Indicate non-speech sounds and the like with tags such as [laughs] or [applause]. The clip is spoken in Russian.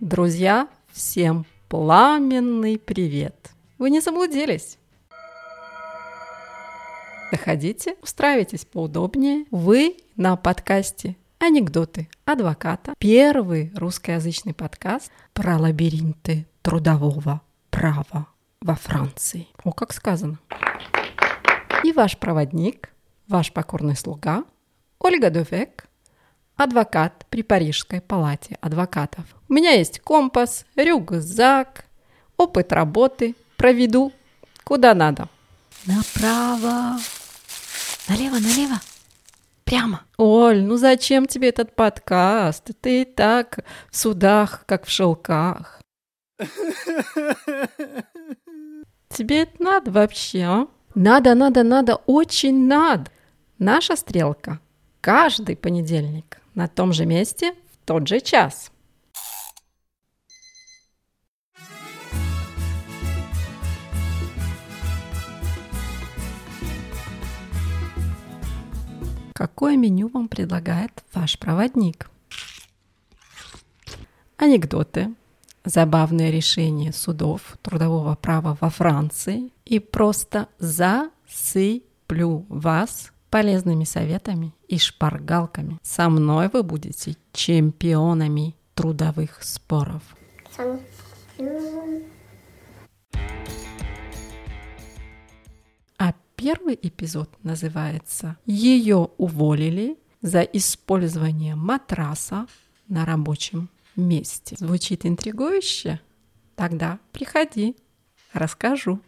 Друзья, всем пламенный привет! Вы не заблудились? Заходите, устраивайтесь поудобнее. Вы на подкасте «Анекдоты адвоката». Первый русскоязычный подкаст про лабиринты трудового права во Франции. О, как сказано. И ваш проводник, ваш покорный слуга Ольга Довек, адвокат при Парижской палате адвокатов. У меня есть компас, рюкзак, опыт работы. Проведу куда надо. Направо, налево, налево, прямо. Оль, ну зачем тебе этот подкаст? Ты и так в судах, как в шелках. [laughs] Тебе это надо вообще, а? Надо, надо, надо, очень надо. Наша стрелка каждый понедельник на том же месте в тот же час. Какое меню вам предлагает ваш проводник? Анекдоты, забавные решения судов трудового права во Франции и просто засыплю вас полезными советами и шпаргалками. Со мной вы будете чемпионами трудовых споров. А первый эпизод называется «Ее уволили за использование матраса на рабочем месте». Звучит интригующе? Тогда приходи, расскажу.